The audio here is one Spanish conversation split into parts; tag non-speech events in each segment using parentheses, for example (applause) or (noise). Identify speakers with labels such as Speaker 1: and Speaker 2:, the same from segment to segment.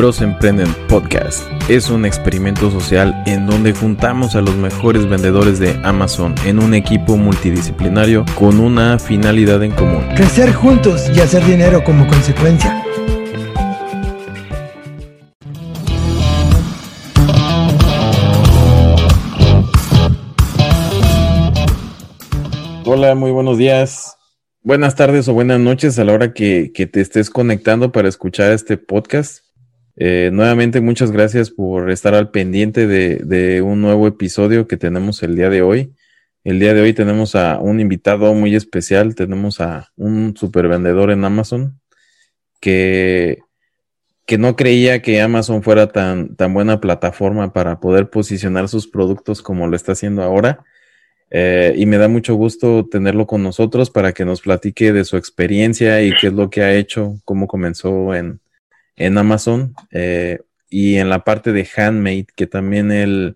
Speaker 1: Bros Emprenden Podcast es un experimento social en donde juntamos a los mejores vendedores de Amazon en un equipo multidisciplinario con una finalidad en común.
Speaker 2: Crecer juntos y hacer dinero como consecuencia.
Speaker 1: Hola, muy buenos días. Buenas tardes o buenas noches a la hora que, que te estés conectando para escuchar este podcast. Eh, nuevamente, muchas gracias por estar al pendiente de, un nuevo episodio que tenemos el día de hoy. El día de hoy tenemos a un invitado muy especial, tenemos a un super vendedor en Amazon que, que no creía que Amazon fuera tan, tan buena plataforma para poder posicionar sus productos como lo está haciendo ahora. Eh, y me da mucho gusto tenerlo con nosotros para que nos platique de su experiencia y qué es lo que ha hecho, cómo comenzó en, en Amazon eh, y en la parte de Handmade, que también él,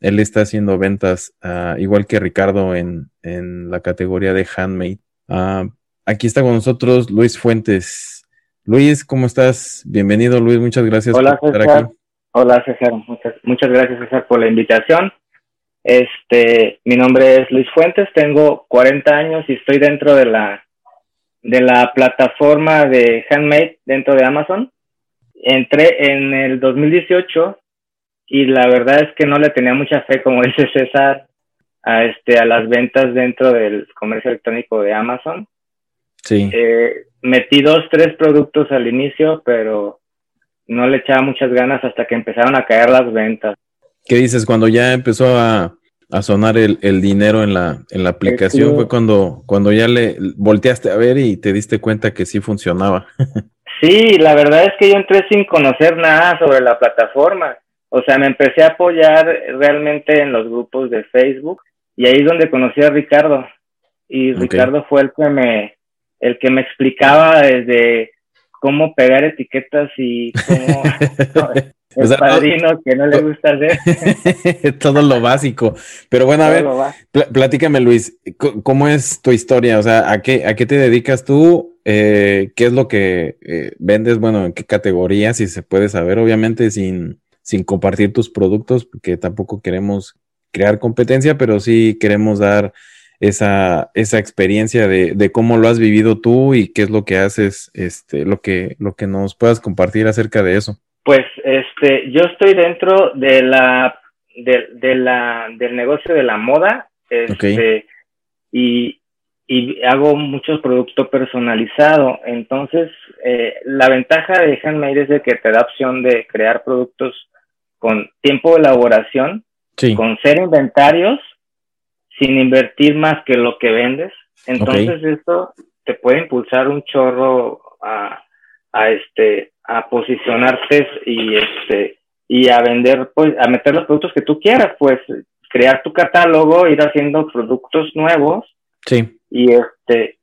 Speaker 1: él está haciendo ventas, uh, igual que Ricardo en, en, la categoría de Handmade. Uh, aquí está con nosotros Luis Fuentes. Luis, ¿cómo estás? Bienvenido, Luis. Muchas gracias
Speaker 3: Hola, por estar aquí. Hola, César. Muchas, muchas gracias, César, por la invitación. Este, mi nombre es Luis Fuentes, tengo 40 años y estoy dentro de la de la plataforma de Handmade dentro de Amazon entré en el 2018 y la verdad es que no le tenía mucha fe, como (laughs) dice César, a, este, a las ventas dentro del comercio electrónico de Amazon.
Speaker 1: Sí.
Speaker 3: Eh, metí dos, tres productos al inicio, pero no le echaba muchas ganas hasta que empezaron a caer las ventas.
Speaker 1: ¿Qué dices? Cuando ya empezó a, a sonar el, el, dinero en la, en la aplicación, fue cuando, cuando ya le volteaste a ver y te diste cuenta que sí funcionaba. (laughs)
Speaker 3: Sí, la verdad es que yo entré sin conocer nada sobre la plataforma. O sea, me empecé a apoyar realmente en los grupos de Facebook y ahí es donde conocí a Ricardo. Y Ricardo fue el que me el que me explicaba desde cómo pegar etiquetas y cómo (laughs) el padrino que no le gusta hacer. (laughs)
Speaker 1: todo lo básico. Pero bueno, a ver, platícame Luis, ¿cómo es tu historia? O sea, ¿a qué, a qué te dedicas tú? Eh, ¿Qué es lo que eh, vendes? Bueno, ¿en qué categoría? Si se puede saber, obviamente sin, sin compartir tus productos, porque tampoco queremos crear competencia, pero sí queremos dar esa, esa experiencia de, de, cómo lo has vivido tú y qué es lo que haces, este, lo que, lo que nos puedas compartir acerca de eso.
Speaker 3: Pues este, yo estoy dentro de la, de, de la, del negocio de la moda, este, y, y hago muchos productos personalizados. Entonces, eh, la ventaja de Handmade es de que te da opción de crear productos con tiempo de elaboración, con ser inventarios, sin invertir más que lo que vendes. Entonces, esto te puede impulsar un chorro a, a este a posicionarte y este y a vender pues a meter los productos que tú quieras pues crear tu catálogo ir haciendo productos nuevos
Speaker 1: sí
Speaker 3: y este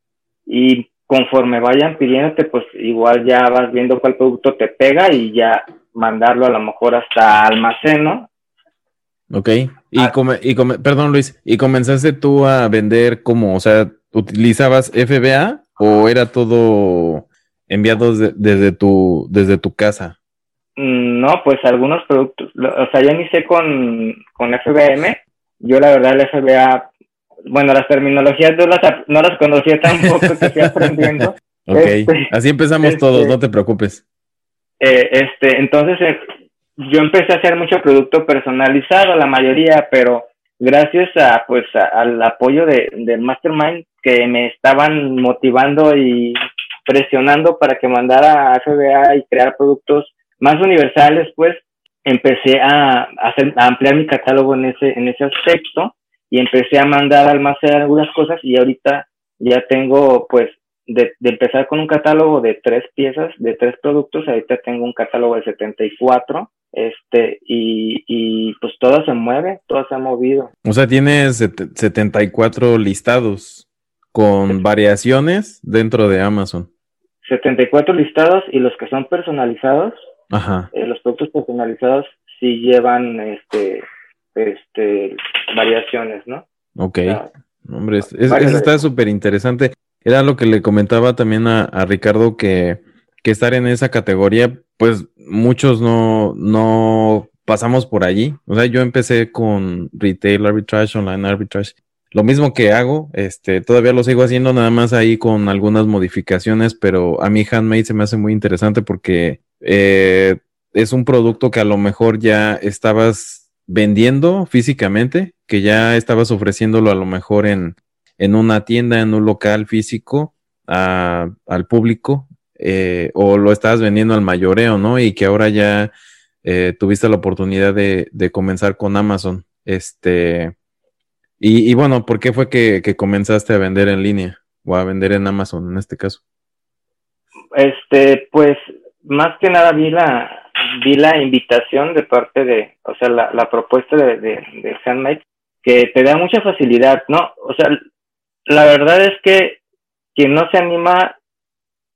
Speaker 3: y conforme vayan pidiéndote pues igual ya vas viendo cuál producto te pega y ya mandarlo a lo mejor hasta almacén ¿no?
Speaker 1: Ok, y, ah. come, y come, perdón Luis, ¿y comenzaste tú a vender como, o sea, utilizabas FBA o era todo enviados desde tu desde tu casa?
Speaker 3: Mm, no, pues algunos productos, o sea, yo inicié con, con FBM, yo la verdad el FBA, bueno, las terminologías no las, no las conocía tampoco, que estoy aprendiendo. (laughs)
Speaker 1: ok, este, así empezamos todos, este, no te preocupes.
Speaker 3: Eh, este, entonces eh, yo empecé a hacer mucho producto personalizado, la mayoría, pero gracias a pues al apoyo de, de Mastermind que me estaban motivando y presionando para que mandara a FBA y crear productos más universales, pues empecé a, hacer, a ampliar mi catálogo en ese, en ese aspecto y empecé a mandar al almacenar algunas cosas y ahorita ya tengo pues de, de, empezar con un catálogo de tres piezas, de tres productos, ahorita tengo un catálogo de 74, este, y, y pues todo se mueve, todo se ha movido.
Speaker 1: O sea, tienes 74 listados con variaciones dentro de Amazon.
Speaker 3: 74 listados y los que son personalizados, eh, los productos personalizados sí llevan este, este, variaciones, ¿no?
Speaker 1: Ok. Hombre, eso está súper interesante. Era lo que le comentaba también a, Ricardo que, que estar en esa categoría pues muchos no, no pasamos por allí. O sea, yo empecé con retail arbitrage, online arbitrage. Lo mismo que hago, este, todavía lo sigo haciendo nada más ahí con algunas modificaciones, pero a mí Handmade se me hace muy interesante porque eh, es un producto que a lo mejor ya estabas vendiendo físicamente, que ya estabas ofreciéndolo a lo mejor en, en una tienda, en un local físico al público, eh, o lo estabas vendiendo al mayoreo, ¿no? Y que ahora ya eh, tuviste la oportunidad de, de, comenzar con Amazon. Este, y, bueno, ¿por qué fue que, comenzaste a vender en línea o a vender en Amazon en este caso?
Speaker 3: Este, pues más que nada vi la, vi la invitación de parte de, o sea, la, la propuesta de, de, de Handmade que te da mucha facilidad, ¿no? O sea, la verdad es que quien no se anima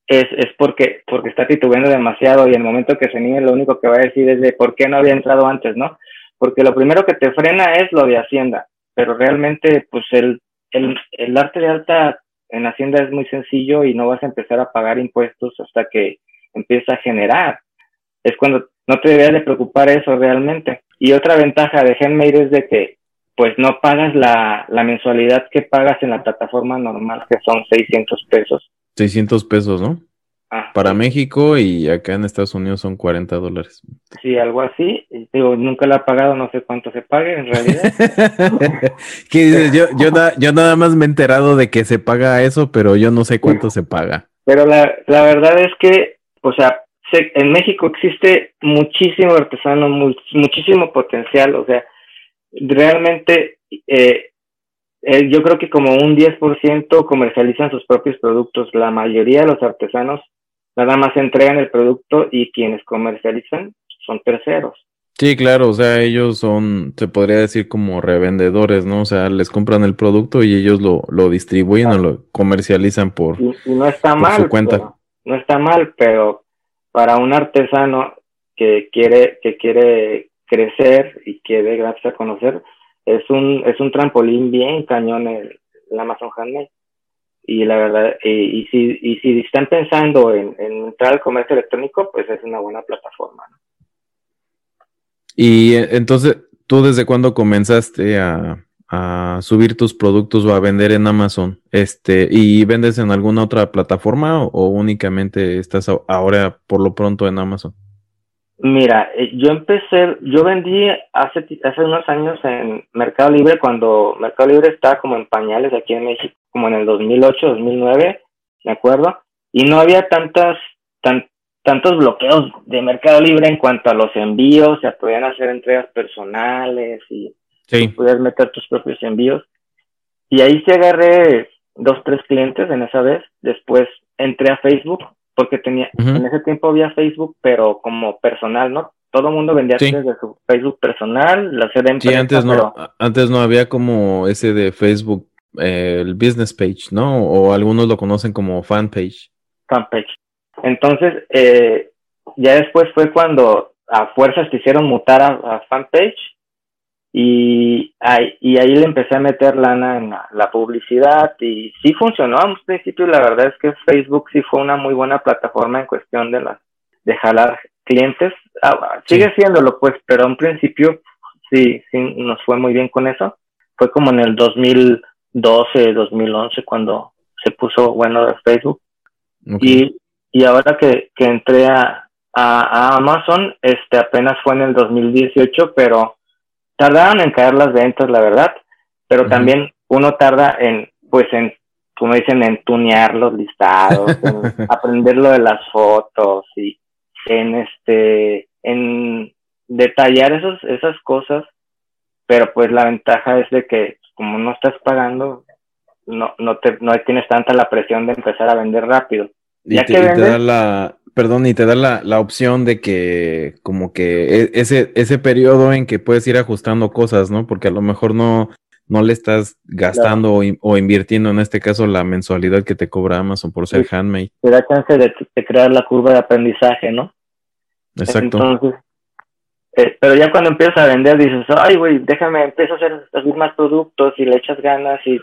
Speaker 3: es, es porque, porque está titubeando demasiado y el momento que se anime lo único que va a decir es de por qué no había entrado antes, ¿no? Porque lo primero que te frena es lo de Hacienda, pero realmente pues el, el, el arte de alta en Hacienda es muy sencillo y no vas a empezar a pagar impuestos hasta que empieza a generar. Es cuando no te deberías de preocupar eso realmente. Y otra ventaja de Handmade es de que pues no pagas la, la mensualidad que pagas en la plataforma normal, que son 600 pesos.
Speaker 1: 600 pesos, ¿no? Ah, Para México y acá en Estados Unidos son 40 dólares.
Speaker 3: Sí, algo así. Digo, nunca la he pagado, no sé cuánto se pague en realidad. (laughs)
Speaker 1: ¿Qué dices? Yo, yo, yo nada más me he enterado de que se paga eso, pero yo no sé cuánto se paga.
Speaker 3: Pero la, la verdad es que, o sea, en México existe muchísimo artesano, muchísimo potencial, o sea, realmente eh, eh, yo creo que como un 10% comercializan sus propios productos. La mayoría de los artesanos nada más entregan el producto y quienes comercializan son terceros.
Speaker 1: Sí, claro, o sea, ellos son, se podría decir como revendedores, ¿no? O sea, les compran el producto y ellos lo, lo distribuyen o lo comercializan por,
Speaker 3: no está mal, su cuenta. no está mal, pero para un artesano que quiere, que quiere crecer y que dé gracias a conocer, es un, es un trampolín bien cañón el, Amazon Handmade. Y la verdad, y, si, y si están pensando en, entrar al comercio electrónico, pues es una buena plataforma.
Speaker 1: Y eh, entonces, ¿tú desde cuándo comenzaste a subir tus productos o a vender en Amazon? Este, ¿y vendes en alguna otra plataforma o únicamente estás ahora por lo pronto en Amazon?
Speaker 3: Mira, eh, yo empecé, yo vendí hace, hace unos años en Mercado Libre cuando Mercado Libre estaba como en pañales aquí en México, como en el 2008, 2009, me acuerdo, y no había tantas, tan, tantos bloqueos de Mercado Libre en cuanto a los envíos, se podían hacer entregas personales y sí. meter tus propios envíos. Y ahí se agarré dos, tres clientes en esa vez, después entré a Facebook porque tenía, en ese tiempo había Facebook, pero como personal, ¿no? Todo el mundo vendía desde su Facebook personal, la sede
Speaker 1: Sí, antes no, antes no había como ese de Facebook, eh, el business page, ¿no? O algunos lo conocen como fan page.
Speaker 3: Fan page. Entonces, eh, ya después fue cuando a fuerzas quisieron mutar a, a fan page y ahí, y ahí le empecé a meter lana en la, publicidad y sí funcionó a un principio la verdad es que Facebook sí fue una muy buena plataforma en cuestión de las de jalar clientes. Ah, sigue siéndolo pues pero a un principio sí sí nos fue muy bien con eso. Fue como en el 2012 2011 cuando se puso bueno de Facebook. Y y ahora que, que entré a, a, a Amazon este apenas fue en el 2018 pero tardaron en caer las ventas, la verdad, pero también uno tarda en, pues, en, como dicen, en tunear los listados, (laughs) en aprender lo de las fotos y en este, en detallar esos, esas cosas, pero pues la ventaja es de que como no estás pagando, no, no te, no tienes tanta la presión de empezar a vender rápido.
Speaker 1: Ya que te da la, perdón, y te da la, la, opción de que como que e, ese, ese periodo en que puedes ir ajustando cosas, ¿no? Porque a lo mejor no, no le estás gastando o, invirtiendo en este caso la mensualidad que te cobra Amazon por ser handmade.
Speaker 3: Te da chance de, crear la curva de aprendizaje, ¿no? Exacto. Entonces, eh, pero ya cuando empiezas a vender dices, ay, güey, déjame, empiezo a hacer los mismos productos y le echas ganas y,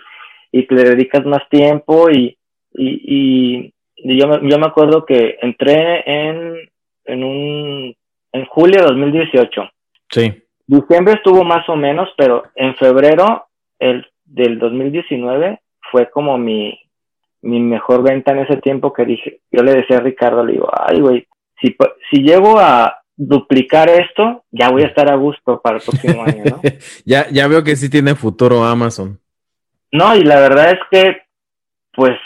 Speaker 3: y le dedicas más tiempo y, y, y yo, yo me acuerdo que entré en, en un, en julio de 2018.
Speaker 1: Sí.
Speaker 3: Diciembre estuvo más o menos, pero en febrero el, del 2019 fue como mi, mi mejor venta en ese tiempo que dije, yo le decía a Ricardo, le digo, ay, güey, si, si llego a duplicar esto, ya voy a estar a gusto para el próximo año, ¿no? (laughs)
Speaker 1: ya, ya veo que sí tiene futuro Amazon.
Speaker 3: No, y la verdad es que, pues,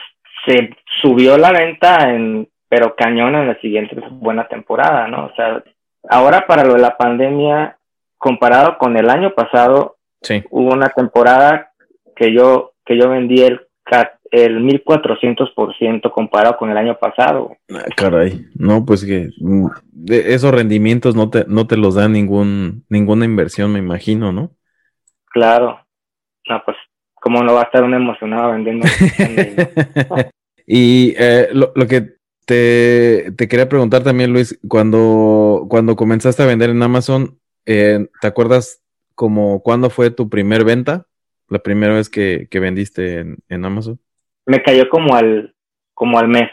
Speaker 3: se subió la venta en, pero cañón en la siguiente buena temporada, ¿no? O sea, ahora para lo de la pandemia, comparado con el año pasado,
Speaker 1: sí.
Speaker 3: hubo una temporada que yo, que yo vendí el el 1400% comparado con el año pasado.
Speaker 1: Ah, caray, no, pues que mm, esos rendimientos no te, no te los da ningún, ninguna inversión, me imagino, ¿no?
Speaker 3: Claro, no, pues, ¿cómo no va a estar uno emocionado vendiendo? (laughs)
Speaker 1: y eh, lo, lo, que te, te, quería preguntar también, Luis, cuando, cuando comenzaste a vender en Amazon, eh, ¿te acuerdas como cuándo fue tu primer venta? La primera vez que, que vendiste en, en Amazon
Speaker 3: me cayó como al, como al mes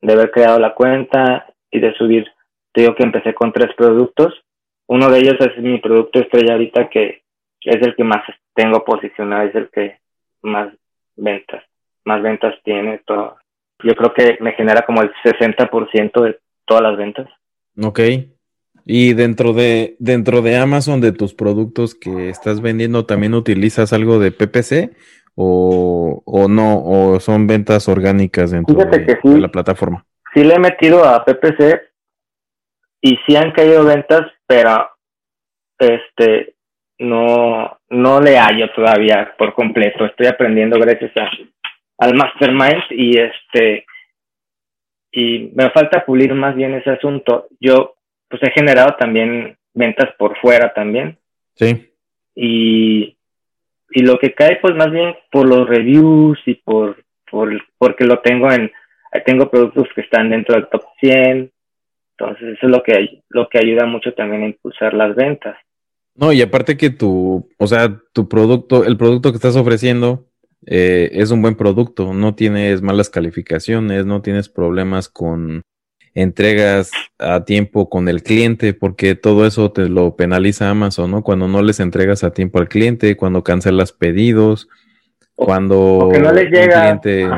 Speaker 3: de haber creado la cuenta y de subir. Te digo que empecé con tres productos. Uno de ellos es mi producto estrella ahorita que es el que más tengo posicionado, es el que más ventas, más ventas tiene. Todo. Yo creo que me genera como el 60% de todas las ventas.
Speaker 1: Ok. Y dentro de, dentro de Amazon, de tus productos que estás vendiendo, ¿también utilizas algo de PPC? o, o no, o son ventas orgánicas dentro de, la plataforma.
Speaker 3: Sí le he metido a PPC y sí han caído ventas, pero este no, no le hallo todavía por completo. Estoy aprendiendo gracias a, al Mastermind y este y me falta pulir más bien ese asunto. Yo pues he generado también ventas por fuera también.
Speaker 1: Sí.
Speaker 3: Y y lo que cae pues más bien por los reviews y por, por porque lo tengo en tengo productos que están dentro del top 100 entonces eso es lo que lo que ayuda mucho también a impulsar las ventas
Speaker 1: no y aparte que tu o sea tu producto el producto que estás ofreciendo eh, es un buen producto no tienes malas calificaciones no tienes problemas con entregas a tiempo con el cliente, porque todo eso te lo penaliza Amazon, ¿no? Cuando no les entregas a tiempo al cliente, cuando cancelas pedidos, cuando
Speaker 3: no les llega. Cliente...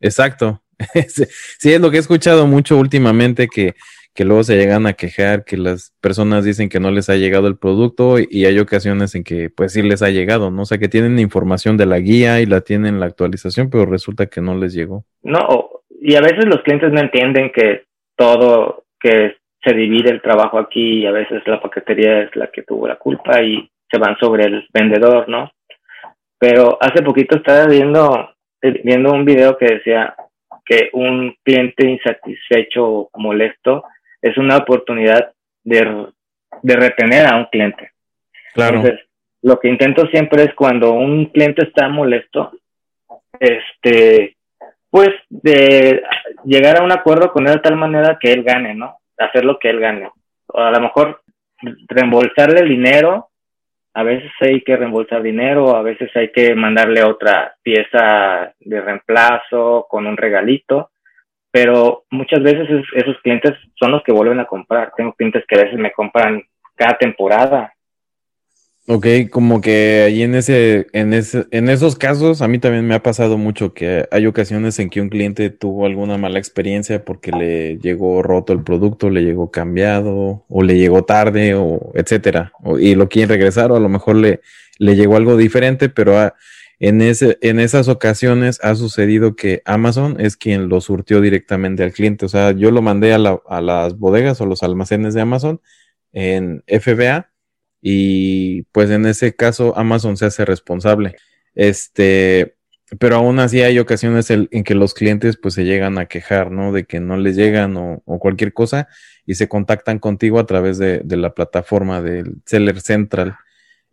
Speaker 1: Exacto. (laughs) sí, es lo que he escuchado mucho últimamente que, que luego se llegan a quejar que las personas dicen que no les ha llegado el producto y hay ocasiones en que pues sí les ha llegado, ¿no? O sea, que tienen información de la guía y la tienen la actualización, pero resulta que no les llegó.
Speaker 3: No, y a veces los clientes no entienden que todo que se divide el trabajo aquí y a veces la paquetería es la que tuvo la culpa y se van sobre el vendedor, ¿no? Pero hace poquito estaba viendo, viendo un video que decía que un cliente insatisfecho o molesto es una oportunidad de, de retener a un cliente.
Speaker 1: Claro. Entonces,
Speaker 3: lo que intento siempre es cuando un cliente está molesto, este, pues de llegar a un acuerdo con él de tal manera que él gane, ¿no? Hacer lo que él gane. O a lo mejor reembolsarle el dinero, a veces hay que reembolsar dinero, a veces hay que mandarle otra pieza de reemplazo con un regalito, pero muchas veces esos clientes son los que vuelven a comprar. Tengo clientes que a veces me compran cada temporada
Speaker 1: Ok, como que ahí en ese, en ese, en esos casos, a mí también me ha pasado mucho que hay ocasiones en que un cliente tuvo alguna mala experiencia porque le llegó roto el producto, le llegó cambiado, o le llegó tarde, o etcétera, y lo quieren regresar, o a lo mejor le, le llegó algo diferente, pero en ese, en esas ocasiones ha sucedido que Amazon es quien lo surtió directamente al cliente. O sea, yo lo mandé a, la, a las bodegas o los almacenes de Amazon en FBA y pues en ese caso Amazon se hace responsable. Este, pero aún así hay ocasiones en que los clientes pues se llegan a quejar, ¿no? De que no les llegan o, cualquier cosa y se contactan contigo a través de, la plataforma del Seller Central.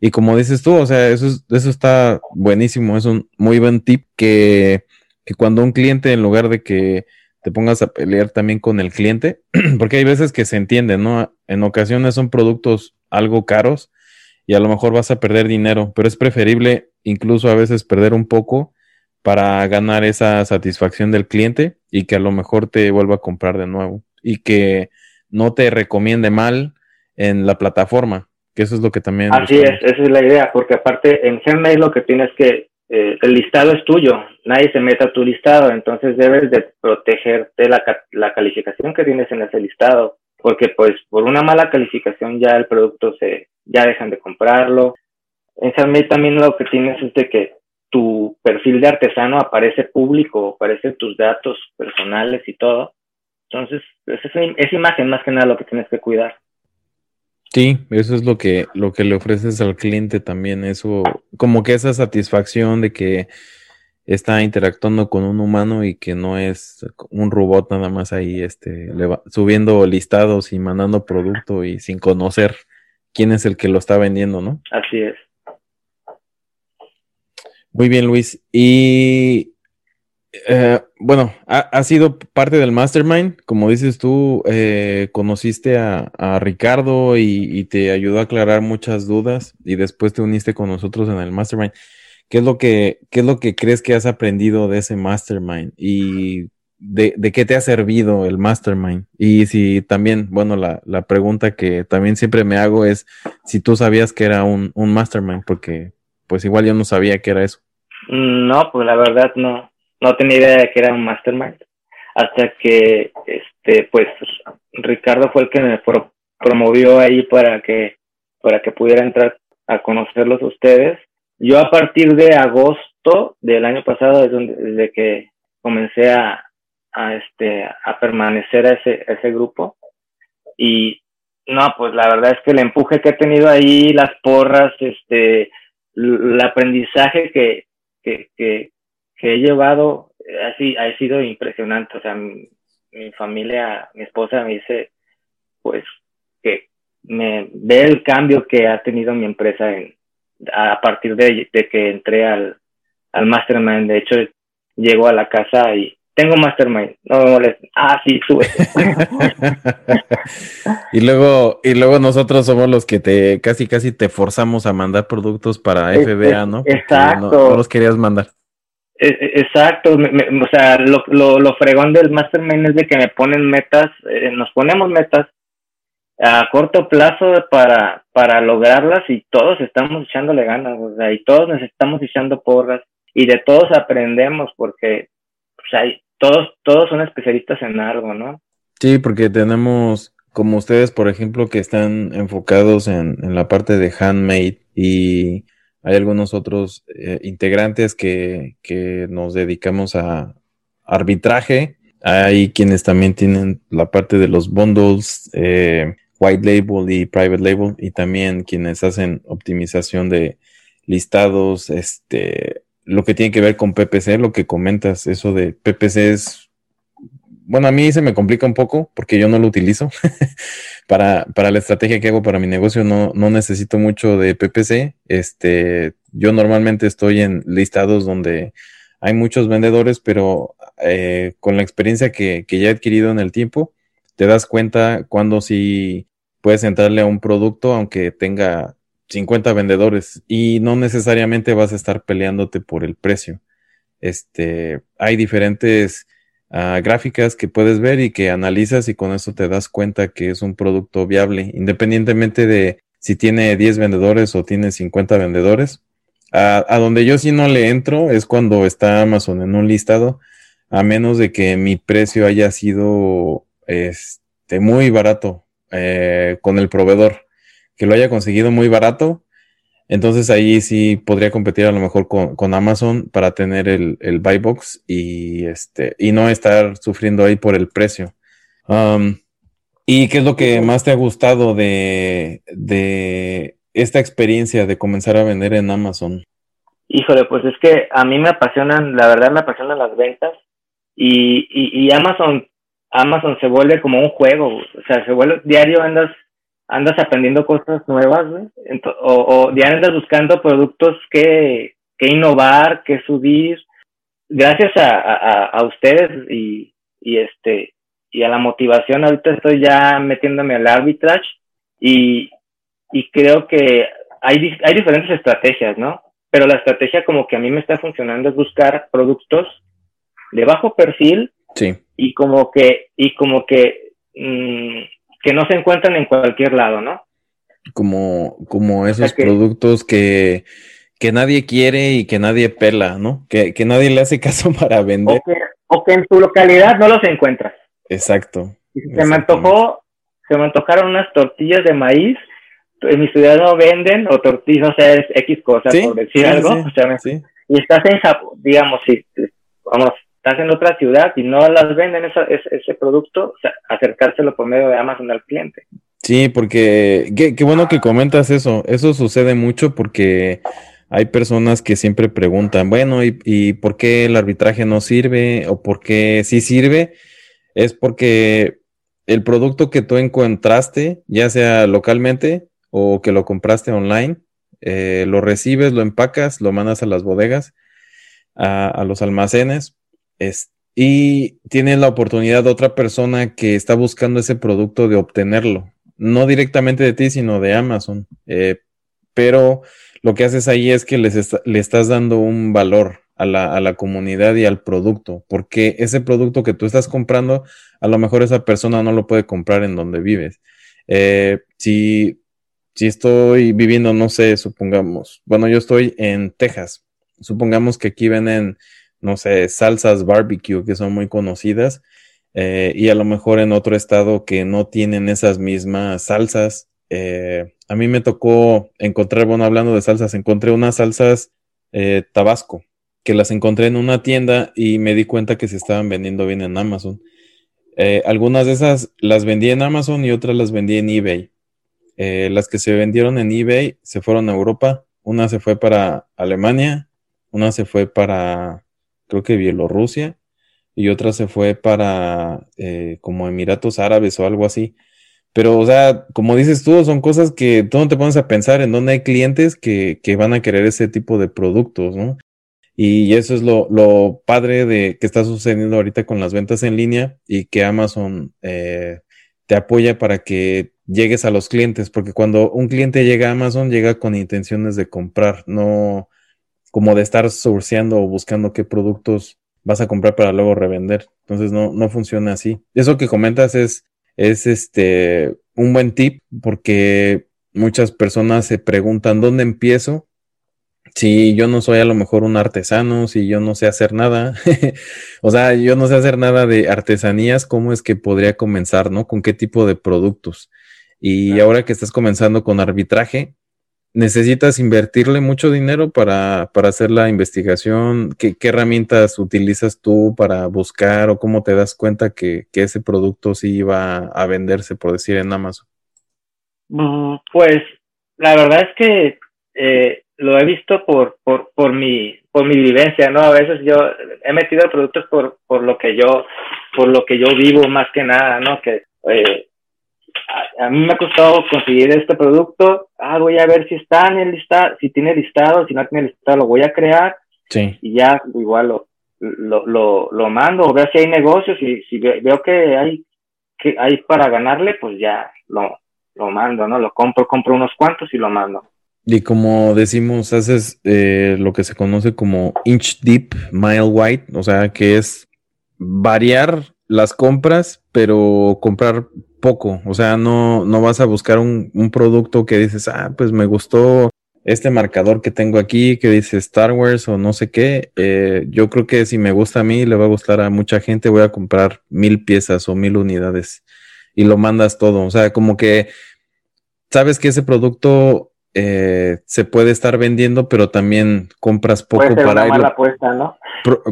Speaker 1: Y como dices tú, o sea, eso, eso está buenísimo, es un muy buen tip que, que cuando un cliente en lugar de que te pongas a pelear también con el cliente, (clears throat) porque hay veces que se entiende, ¿no? En ocasiones son productos algo caros y a lo mejor vas a perder dinero, pero es preferible incluso a veces perder un poco para ganar esa satisfacción del cliente y que a lo mejor te vuelva a comprar de nuevo y que no te recomiende mal en la plataforma, que eso es lo que también...
Speaker 3: Así es, esa es la idea, porque aparte en Gmail lo que tienes que, eh, el listado es tuyo, nadie se mete a tu listado, entonces debes de protegerte la, la calificación que tienes en ese listado, porque pues por una mala calificación ya el producto se, ya dejan de comprarlo. En Gmail también lo que tienes es de que tu perfil de artesano aparece público, aparecen tus datos personales y todo. Entonces, es, imagen más que nada lo que tienes que cuidar.
Speaker 1: Sí, eso es lo que, lo que le ofreces al cliente también, eso, como que esa satisfacción de que está interactuando con un humano y que no es un robot nada más ahí, este, subiendo listados y mandando producto y sin conocer quién es el que lo está vendiendo, ¿no?
Speaker 3: Así es.
Speaker 1: Muy bien, Luis. Y eh, bueno, ha, sido parte del mastermind. Como dices tú, eh, conociste a, Ricardo y, te ayudó a aclarar muchas dudas y después te uniste con nosotros en el mastermind. ¿Qué es lo que, qué es lo que crees que has aprendido de ese mastermind? Y de, qué te ha servido el mastermind. Y si también, bueno, la, la, pregunta que también siempre me hago es si tú sabías que era un, un mastermind, porque pues igual yo no sabía que era eso.
Speaker 3: No, pues la verdad no, no tenía idea de que era un mastermind. Hasta que, este, pues, Ricardo fue el que me promovió ahí para que, para que pudiera entrar a conocerlos ustedes. Yo a partir de agosto del año pasado es donde, desde que comencé a, a este, a permanecer a ese, ese grupo. Y no, pues la verdad es que el empuje que he tenido ahí, las porras, este, el aprendizaje que, que, que, he llevado así ha sido impresionante. O sea, mi, familia, mi esposa me dice, pues, que me ve el cambio que ha tenido mi empresa en, a partir de, de que entré al, al Mastermind. De hecho, llego a la casa y tengo Mastermind, no me molesta. Ah, sí, sube. (laughs)
Speaker 1: y luego, y luego nosotros somos los que te casi casi te forzamos a mandar productos para FBA, ¿no?
Speaker 3: exacto.
Speaker 1: No, los querías mandar.
Speaker 3: E, e, exacto, o sea, lo, lo, lo, fregón del Mastermind es de que me ponen metas, eh, nos ponemos metas a corto plazo para, para lograrlas y todos estamos echándole ganas, o sea, y todos nos estamos echando porras y de todos aprendemos porque sea, todos, todos son especialistas en algo, ¿no?
Speaker 1: Sí, porque tenemos, como ustedes, por ejemplo, que están enfocados en, la parte de handmade y hay algunos otros eh, integrantes que, que nos dedicamos a arbitraje. Hay quienes también tienen la parte de los bundles, eh, white label y private label, y también quienes hacen optimización de listados, este, lo que tiene que ver con PPC, lo que comentas, eso de PPC es, bueno, a mí se me complica un poco porque yo no lo utilizo. (laughs) para, para la estrategia que hago para mi negocio no, no necesito mucho de PPC. Este, yo normalmente estoy en listados donde hay muchos vendedores, pero eh, con la experiencia que, que ya he adquirido en el tiempo, te das cuenta cuando sí puedes entrarle a un producto, aunque tenga 50 vendedores y no necesariamente vas a estar peleándote por el precio. Este, hay diferentes ah, gráficas que puedes ver y que analizas y con eso te das cuenta que es un producto viable, independientemente de si tiene 10 vendedores o tiene 50 vendedores. a donde yo sí no le entro es cuando está Amazon en un listado, a menos de que mi precio haya sido este, muy barato eh, con el proveedor que lo haya conseguido muy barato, entonces ahí sí podría competir a lo mejor con, Amazon para tener el, el, buy box y este y no estar sufriendo ahí por el precio. ¿Y qué es lo que más te ha gustado de, de esta experiencia de comenzar a vender en Amazon?
Speaker 3: Híjole, pues es que a mí me apasionan, la verdad me apasionan las ventas y, y, y Amazon, Amazon se vuelve como un juego, o sea, se vuelve diario andas andas aprendiendo cosas nuevas, o, o ya andas buscando productos que, que innovar, que subir. Gracias a, a, a ustedes y, y, este y a la motivación, ahorita estoy ya metiéndome al arbitrage y, y creo que hay, hay diferentes estrategias, ¿no? Pero la estrategia como que a mí me está funcionando es buscar productos de bajo perfil
Speaker 1: sí.
Speaker 3: y como que, y como que mm, que no se encuentran en cualquier lado, ¿no?
Speaker 1: Como, como esos productos que, que nadie quiere y que nadie pela, ¿no? Que, que nadie le hace caso (laughs) para vender.
Speaker 3: O que, en tu localidad no los encuentras.
Speaker 1: Exacto.
Speaker 3: se me antojó, se me antojaron unas tortillas de maíz en mi ciudad no venden o tortillas, o sea, es X cosas, por decir algo. o sea, y estás en Japón, digamos, si, vamos, estás en otra ciudad y no las venden esa, ese, producto, acercárselo por medio de Amazon al cliente.
Speaker 1: Sí, porque qué, bueno que comentas eso. Eso sucede mucho porque hay personas que siempre preguntan, bueno, ¿y, ¿y por qué el arbitraje no sirve? ¿O por qué sí sirve? Es porque el producto que tú encontraste, ya sea localmente o que lo compraste online, eh, lo recibes, lo empacas, lo mandas a las bodegas, a, los almacenes, y tienes la oportunidad de otra persona que está buscando ese producto de obtenerlo, no directamente de ti, sino de Amazon. Eh, pero lo que haces ahí es que les le estás dando un valor a la, a la, comunidad y al producto, porque ese producto que tú estás comprando, a lo mejor esa persona no lo puede comprar en donde vives. Eh, si si estoy viviendo, no sé, supongamos, bueno, yo estoy en Texas, supongamos que aquí venden, no sé, salsas barbecue que son muy conocidas, eh, y a lo mejor en otro estado que no tienen esas mismas salsas. Eh, a mí me tocó encontrar, bueno, hablando de salsas, encontré unas salsas eh, tabasco, que las encontré en una tienda y me di cuenta que se estaban vendiendo bien en Amazon. algunas de esas las vendí en Amazon y otras las vendí en eBay. Las que se vendieron en eBay se fueron a Europa. Una se fue para Alemania, una se fue para, creo que Bielorrusia, y otra se fue para eh, como Emiratos Árabes o algo así. Pero, o sea, como dices tú, son cosas que tú no te pones a pensar en dónde hay clientes que, que van a querer ese tipo de productos, ¿no? Y eso es lo, lo, padre de que está sucediendo ahorita con las ventas en línea y que Amazon eh, te apoya para que llegues a los clientes, porque cuando un cliente llega a Amazon, llega con intenciones de comprar, no como de estar sourceando o buscando qué productos vas a comprar para luego revender. Entonces no, no funciona así. Eso que comentas es, es este un buen tip porque muchas personas se preguntan dónde empiezo si yo no soy a lo mejor un artesano, si yo no sé hacer nada, (laughs) o sea, yo no sé hacer nada de artesanías, ¿cómo es que podría comenzar, no? ¿Con qué tipo de productos? Y ahora que estás comenzando con arbitraje, necesitas invertirle mucho dinero para, para hacer la investigación. ¿Qué, herramientas utilizas tú para buscar o cómo te das cuenta que, ese producto sí iba a venderse, por decir, en Amazon?
Speaker 3: Mm, pues la verdad es que eh, lo he visto por, por, por, mi, por mi vivencia, ¿no? A veces yo he metido productos por, por lo que yo, por lo que yo vivo más que nada, ¿no? Que eh, a, mí me ha costado conseguir este producto, ah, voy a ver si está en el listado, si tiene listado, si no tiene listado, lo voy a crear.
Speaker 1: Sí.
Speaker 3: Y ya igual lo, lo, lo, lo mando, o ver si hay negocios, y si veo que hay, que hay para ganarle, pues ya lo, lo mando, ¿no? Lo compro, compro unos cuantos y lo mando.
Speaker 1: Y como decimos, haces eh, lo que se conoce como inch deep, mile wide, o sea, que es variar las compras, pero comprar poco. O sea, no, no vas a buscar un, un producto que dices, ah, pues me gustó este marcador que tengo aquí que dice Star Wars o no sé qué. Eh, yo creo que si me gusta a mí, le va a gustar a mucha gente, voy a comprar mil piezas o mil unidades y lo mandas todo. O sea, como que sabes que ese producto eh, se puede estar vendiendo, pero también compras poco para
Speaker 3: una apuesta, ¿no?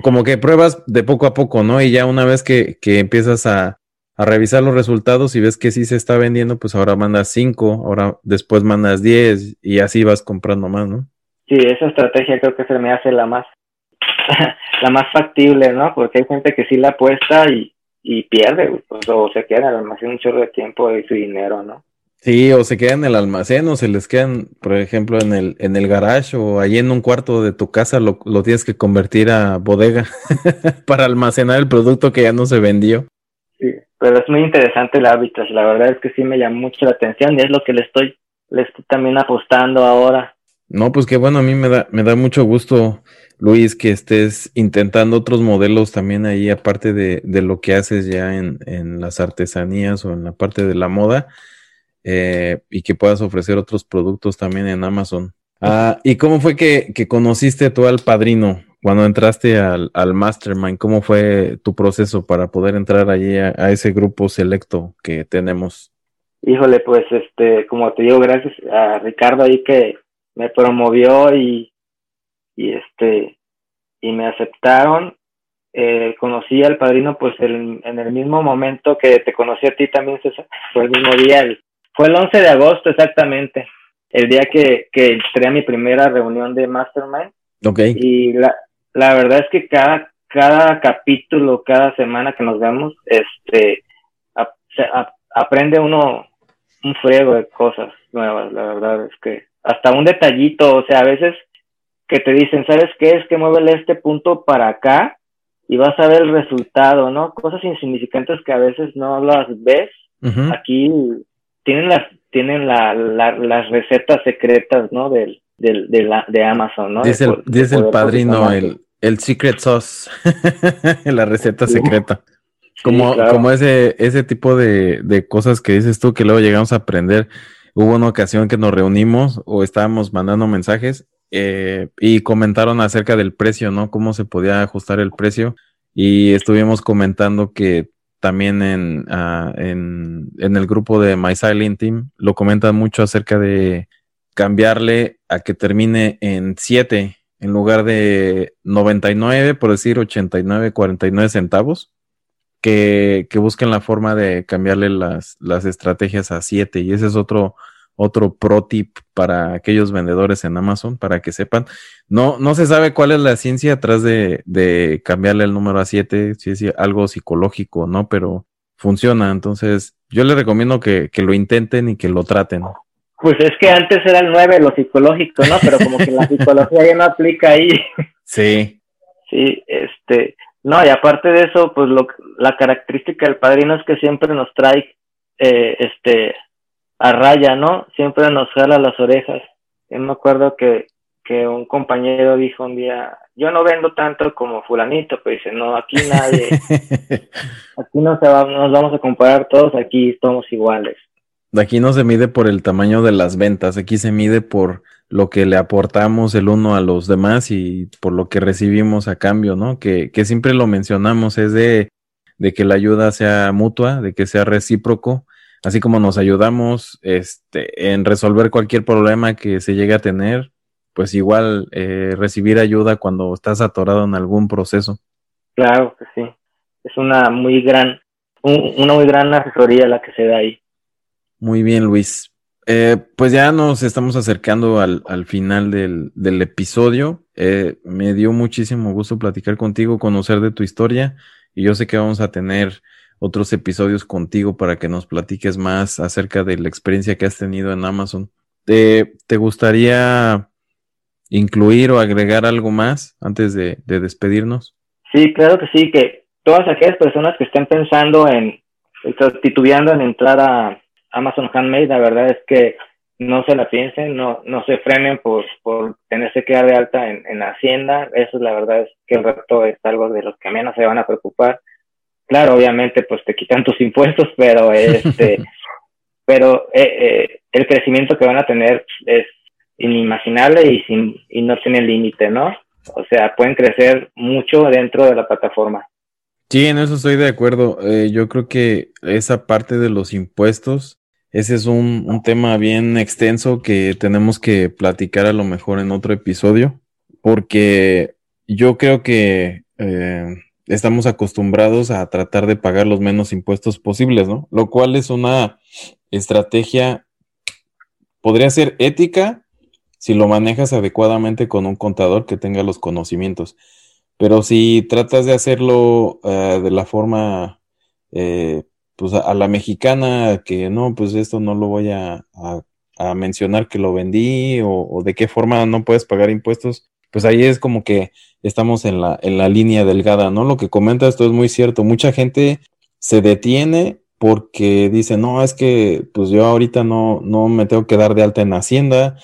Speaker 1: como que pruebas de poco a poco, ¿no? Y ya una vez que, que empiezas a, a, revisar los resultados y ves que sí se está vendiendo, pues ahora mandas cinco, ahora después mandas diez y así vas comprando más, ¿no?
Speaker 3: Sí, esa estrategia creo que se me hace la más (laughs) la más factible, ¿no? Porque hay gente que sí la apuesta y, y pierde, pues, o se queda en el almacén un chorro de tiempo y su dinero, ¿no?
Speaker 1: Sí, o se quedan en el almacén o se les quedan, por ejemplo, en el, en el garage o allí en un cuarto de tu casa lo, lo tienes que convertir a bodega (laughs) para almacenar el producto que ya no se vendió.
Speaker 3: Sí, pero es muy interesante el hábito, la verdad es que sí me llama mucho la atención y es lo que le estoy, le estoy también apostando ahora.
Speaker 1: No, pues qué bueno, a mí me da, me da mucho gusto, Luis, que estés intentando otros modelos también ahí, aparte de, de lo que haces ya en, en, las artesanías o en la parte de la moda, eh, y que puedas ofrecer otros productos también en Amazon. Ah, ¿Y cómo fue que, que conociste tú al padrino cuando entraste al, al, Mastermind? ¿Cómo fue tu proceso para poder entrar allí a, a ese grupo selecto que tenemos?
Speaker 3: Híjole, pues este, como te digo, gracias a Ricardo ahí que me promovió y, y este, y me aceptaron. Eh, conocí al padrino pues el, en el mismo momento que te conocí a ti también, César, fue el mismo día, el, fue el 11 de agosto exactamente, el día que, que entré a mi primera reunión de Mastermind.
Speaker 1: Okay.
Speaker 3: Y la, la verdad es que cada, cada capítulo, cada semana que nos vemos, este, a, a, aprende uno un friego de cosas nuevas, la verdad es que hasta un detallito, o sea, a veces que te dicen, ¿sabes qué? Es que muévele este punto para acá y vas a ver el resultado, ¿no? Cosas insignificantes que a veces no las ves. Aquí tienen las tienen la, la, las recetas secretas, ¿no? Del, del, de, la, de Amazon, ¿no?
Speaker 1: Dice el, dice el padrino, el, el secret sauce, (laughs) la receta sí. secreta. Como, sí, claro. como ese, ese tipo de, de cosas que dices tú que luego llegamos a aprender. Hubo una ocasión que nos reunimos o estábamos mandando mensajes eh, y comentaron acerca del precio, ¿no? Cómo se podía ajustar el precio. Y estuvimos comentando que también en, uh, en, en, el grupo de My Silent Team lo comentan mucho acerca de cambiarle a que termine en 7 en lugar de 99, por decir 89, 49 centavos que, que, busquen la forma de cambiarle las, las estrategias a 7 y ese es otro, otro pro tip para aquellos vendedores en Amazon para que sepan. No, no se sabe cuál es la ciencia atrás de, de cambiarle el número a 7, si es algo psicológico, ¿no? Pero funciona. Entonces, yo les recomiendo que, que lo intenten y que lo traten.
Speaker 3: Pues es que antes era el 9 lo psicológico, ¿no? Pero como que la (laughs) psicología ya no aplica ahí.
Speaker 1: Sí.
Speaker 3: Sí, este, no, y aparte de eso, pues lo, la característica del padrino es que siempre nos trae, eh, este, a raya, ¿no? Siempre nos jala las orejas. Yo me acuerdo que, que un compañero dijo un día, yo no vendo tanto como fulanito, pero dice, no, aquí nadie, (laughs) aquí no se va, nos vamos a comparar todos, aquí somos iguales.
Speaker 1: Aquí no se mide por el tamaño de las ventas, aquí se mide por lo que le aportamos el uno a los demás y por lo que recibimos a cambio, ¿no? Que, que siempre lo mencionamos, es de, de que la ayuda sea mutua, de que sea recíproco, así como nos ayudamos este, en resolver cualquier problema que se llegue a tener, pues igual eh, recibir ayuda cuando estás atorado en algún proceso.
Speaker 3: Claro que sí, es una muy gran, un, una muy gran asesoría la que se da ahí.
Speaker 1: Muy bien, Luis. Eh, pues ya nos estamos acercando al, al final del, del episodio. Eh, me dio muchísimo gusto platicar contigo, conocer de tu historia y yo sé que vamos a tener otros episodios contigo para que nos platiques más acerca de la experiencia que has tenido en Amazon. ¿Te, te gustaría incluir o agregar algo más antes de, de despedirnos?
Speaker 3: Sí, claro que sí, que todas aquellas personas que estén pensando en, titubeando en entrar a Amazon Handmade, la verdad es que no se la piensen, no, no se frenen por, por tenerse que dar de alta en, en la hacienda. Eso la verdad es que el reto es algo de los que menos se van a preocupar. Claro, obviamente, pues te quitan tus (laughs) impuestos, pero este, (laughs) pero eh, eh, el crecimiento que van a tener es inimaginable y sin, y no tiene límite, ¿no? O sea, pueden crecer mucho dentro de la plataforma.
Speaker 1: Sí, en eso estoy de acuerdo. Eh, yo creo que esa parte de los impuestos ese es un, un, tema bien extenso que tenemos que platicar a lo mejor en otro episodio, porque yo creo que eh, estamos acostumbrados a tratar de pagar los menos impuestos posibles, ¿no? Lo cual es una estrategia, podría ser ética si lo manejas adecuadamente con un contador que tenga los conocimientos, pero si tratas de hacerlo uh, de la forma... Eh, pues a, la mexicana que no, pues esto no lo voy a, a, mencionar que lo vendí o, o, de qué forma no puedes pagar impuestos, pues ahí es como que estamos en la, en la línea delgada, ¿no? Lo que comenta esto es muy cierto. Mucha gente se detiene porque dice, no, es que pues yo ahorita no, no me tengo que dar de alta en Hacienda,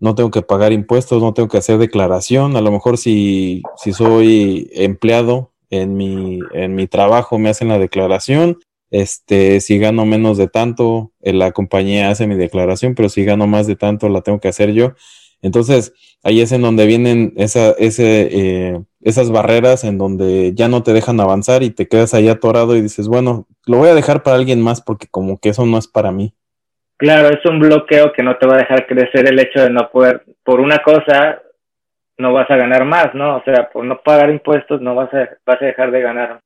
Speaker 1: no tengo que pagar impuestos, no tengo que hacer declaración. A lo mejor si, si soy empleado en mi, en mi trabajo me hacen la declaración. Este, si gano menos de tanto, eh, la compañía hace mi declaración, pero si gano más de tanto, la tengo que hacer yo. Entonces, ahí es en donde vienen esa, ese, eh, esas barreras en donde ya no te dejan avanzar y te quedas ahí atorado y dices, bueno, lo voy a dejar para alguien más porque como que eso no es para mí.
Speaker 3: Claro, es un bloqueo que no te va a dejar crecer el hecho de no poder, por una cosa, no vas a ganar más, ¿no? O sea, por no pagar impuestos no vas a, vas a dejar de ganar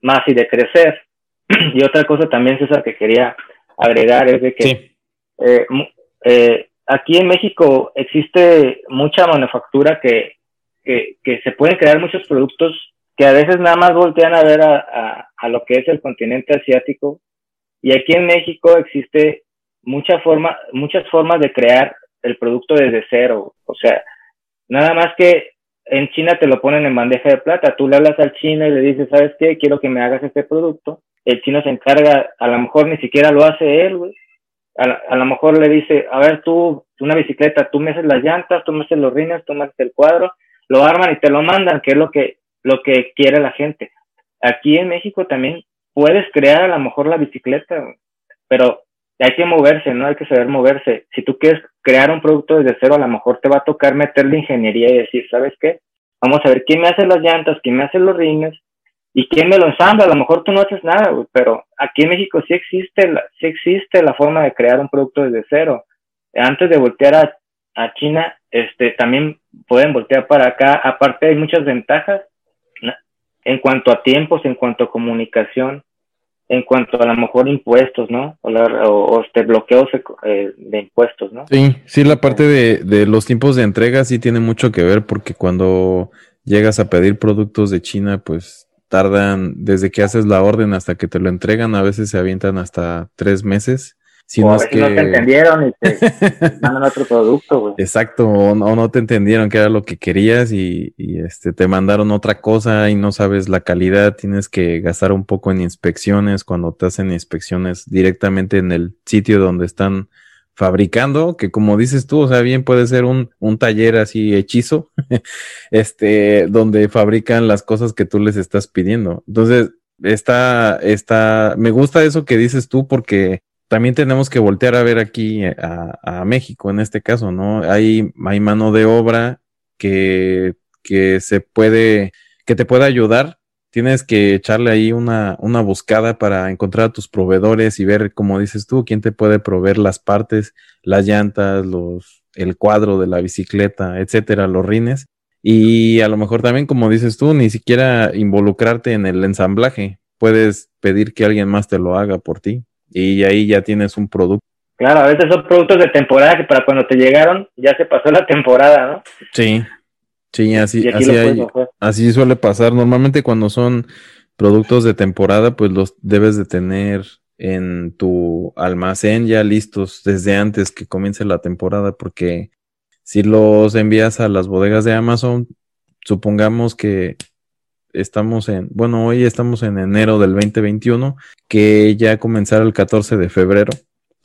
Speaker 3: más y de crecer. (clears throat) y otra cosa también, César, que quería agregar es de que eh, eh, aquí en México existe mucha manufactura que, que, que, se pueden crear muchos productos que a veces nada más voltean a ver a, a, a lo que es el continente asiático. Y aquí en México existe mucha forma, muchas formas de crear el producto desde cero. O sea, nada más que en China te lo ponen en bandeja de plata. Tú le hablas al chino y le dices, ¿sabes qué? Quiero que me hagas este producto. El chino se encarga, a lo mejor ni siquiera lo hace él, güey. A, lo mejor le dice, a ver, tú, una bicicleta, tú me haces las llantas, tú me haces los rines, tú me haces el cuadro, lo arman y te lo mandan, que es lo que, lo que quiere la gente. Aquí en México también puedes crear a lo mejor la bicicleta, pero hay que moverse, ¿no? Hay que saber moverse. Si tú quieres crear un producto desde cero, a lo mejor te va a tocar meterle ingeniería y decir, ¿sabes qué? Vamos a ver quién me hace las llantas, quién me hace los rines y quién me lo ensambla. A lo mejor tú no haces nada, pero aquí en México sí existe, la, sí existe la forma de crear un producto desde cero. Antes de voltear a, a China, este, también pueden voltear para acá. Aparte hay muchas ventajas en cuanto a tiempos, en cuanto a comunicación en cuanto a lo mejor impuestos, ¿no? O, o, este bloqueos eh, de impuestos, ¿no?
Speaker 1: Sí, sí, la parte de, de los tiempos de entrega sí tiene mucho que ver porque cuando llegas a pedir productos de China, pues tardan desde que haces la orden hasta que te lo entregan, a veces se avientan hasta tres meses
Speaker 3: si no, que... no te entendieron y te (laughs) mandan otro producto, güey.
Speaker 1: Exacto, o no, te entendieron que era lo que querías y, este te mandaron otra cosa y no sabes la calidad, tienes que gastar un poco en inspecciones cuando te hacen inspecciones directamente en el sitio donde están fabricando, que como dices tú, o sea, bien puede ser un, un taller así hechizo, (laughs) este, donde fabrican las cosas que tú les estás pidiendo. Entonces, está, está, me gusta eso que dices tú porque también tenemos que voltear a ver aquí a, México en este caso, ¿no? Hay, hay mano de obra que, que se puede, que te puede ayudar. Tienes que echarle ahí una, una buscada para encontrar a tus proveedores y ver, como dices tú, quién te puede proveer las partes, las llantas, los, el cuadro de la bicicleta, etcétera, los rines. Y a lo mejor también, como dices tú, ni siquiera involucrarte en el ensamblaje. Puedes pedir que alguien más te lo haga por ti y ahí ya tienes un producto.
Speaker 3: Claro, a veces son productos de temporada que para cuando te llegaron ya se pasó la temporada, ¿no?
Speaker 1: Sí, sí, así, así, así suele pasar. Normalmente cuando son productos de temporada, pues los debes de tener en tu almacén ya listos desde antes que comience la temporada, porque si los envías a las bodegas de Amazon, supongamos que estamos en, bueno, hoy estamos en enero del 2021, que ya comenzará el 14 de febrero.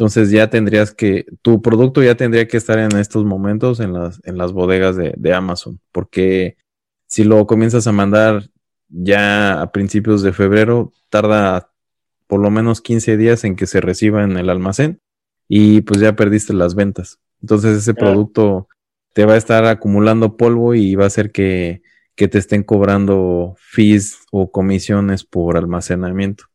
Speaker 1: Entonces ya tendrías que, tu producto ya tendría que estar en estos momentos en las, en las bodegas de, de Amazon, porque si lo comienzas a mandar ya a principios de febrero, tarda por lo menos 15 días en que se reciba en el almacén y pues ya perdiste las ventas. Entonces ese producto te va a estar acumulando polvo y va a hacer que que te estén cobrando fees o comisiones por almacenamiento.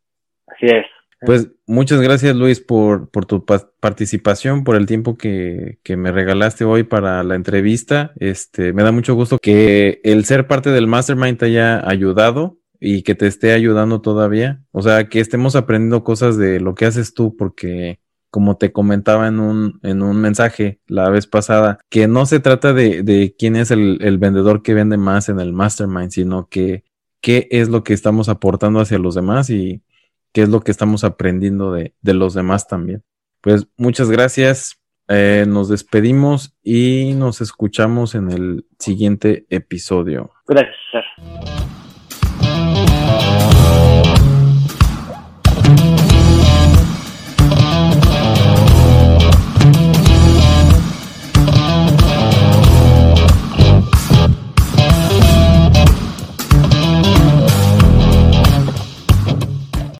Speaker 3: Así es.
Speaker 1: Pues muchas gracias Luis por, por tu participación, por el tiempo que, que, me regalaste hoy para la entrevista. Este, me da mucho gusto que el ser parte del mastermind te haya ayudado y que te esté ayudando todavía. O sea, que estemos aprendiendo cosas de lo que haces tú, porque como te comentaba en un, en un mensaje la vez pasada, que no se trata de, de quién es el, el, vendedor que vende más en el mastermind, sino que qué es lo que estamos aportando hacia los demás y qué es lo que estamos aprendiendo de, de los demás también. Pues muchas gracias. Eh, nos despedimos y nos escuchamos en el siguiente episodio.
Speaker 3: Gracias.